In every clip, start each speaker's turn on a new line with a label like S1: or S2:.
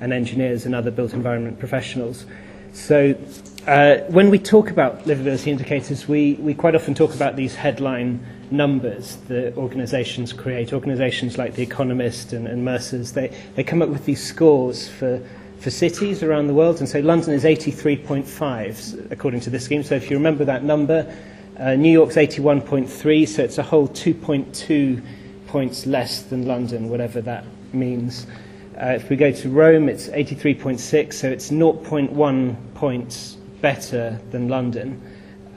S1: and engineers and other built environment professionals. So uh, when we talk about livability indicators, we, we quite often talk about these headline numbers that organizations create. Organizations like The Economist and, and Mercer's, they, they come up with these scores for, for cities around the world. And so London is 83.5, according to this scheme. So if you remember that number, uh, New York's 81.3, so it's a whole 2.2 points less than London, whatever that means. Uh, if we go to Rome, it's 83.6, so it's 0.1 points better than London.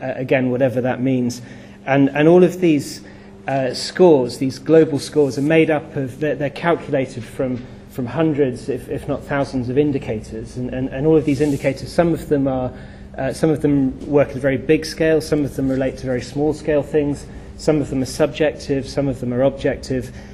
S1: Uh, again, whatever that means. And, and all of these uh, scores, these global scores, are made up of, they're, they're calculated from, from hundreds, if, if not thousands, of indicators. And, and, and all of these indicators, some of them are, uh, some of them work at a very big scale, some of them relate to very small scale things, some of them are subjective, some of them are objective,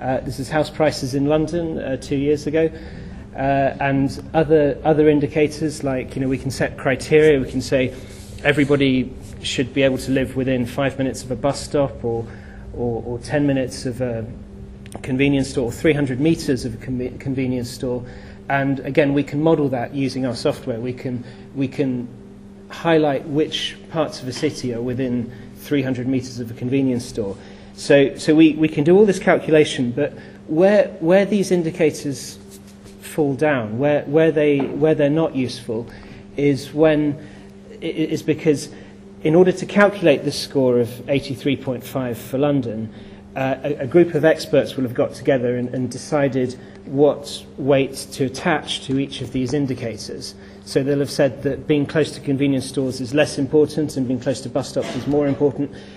S1: uh, this is house prices in London uh, two years ago. Uh, and other, other indicators like, you know, we can set criteria, we can say everybody should be able to live within five minutes of a bus stop or, or, or 10 minutes of a, convenience store, 300 meters of a com- convenience store. And again, we can model that using our software. We can, we can highlight which parts of a city are within 300 meters of a convenience store. So, so we, we can do all this calculation, but where, where these indicators fall down, where, where, they, where they're not useful, is, when, is because in order to calculate the score of 83.5 for London, Uh, a, a group of experts will have got together and, and decided what weight to attach to each of these indicators. So they'll have said that being close to convenience stores is less important and being close to bus stops is more important,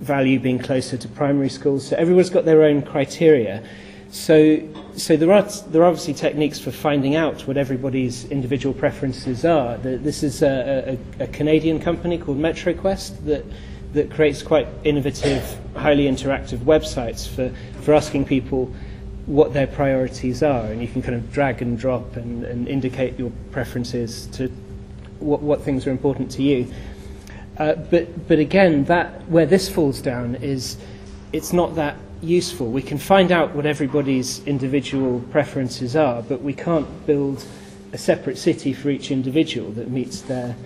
S1: value being closer to primary schools. So everyone's got their own criteria. So, so there, are, there are obviously techniques for finding out what everybody's individual preferences are. The, this is a, a, a Canadian company called MetroQuest that that creates quite innovative, highly interactive websites for, for asking people what their priorities are. And you can kind of drag and drop and, and indicate your preferences to what, what things are important to you. Uh, but, but again, that, where this falls down is it's not that useful. We can find out what everybody's individual preferences are, but we can't build a separate city for each individual that meets their,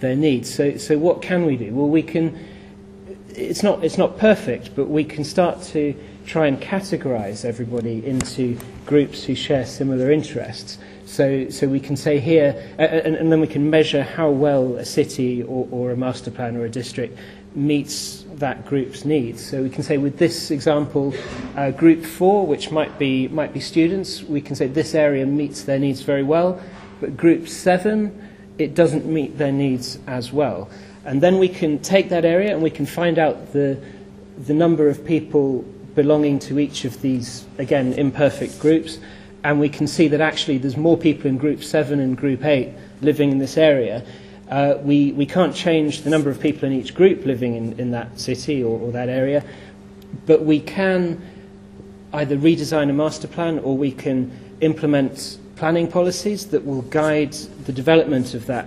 S1: their needs. So, so what can we do? Well, we can it's not it's not perfect, but we can start to try and categorize everybody into groups who share similar interests. So, so we can say here, and, and then we can measure how well a city or, or a master plan or a district meets that group's needs. So we can say with this example, uh, group four, which might be, might be students, we can say this area meets their needs very well, but group seven, it doesn't meet their needs as well. And then we can take that area and we can find out the, the number of people belonging to each of these, again, imperfect groups. And we can see that actually there's more people in group 7 and group 8 living in this area. Uh, we, we can't change the number of people in each group living in, in that city or, or that area, but we can either redesign a master plan or we can implement planning policies that will guide the development of that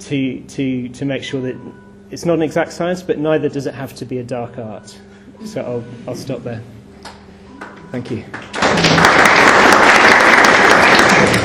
S1: to, to, to make sure that it's not an exact science, but neither does it have to be a dark art. So I'll, I'll stop there. Thank you.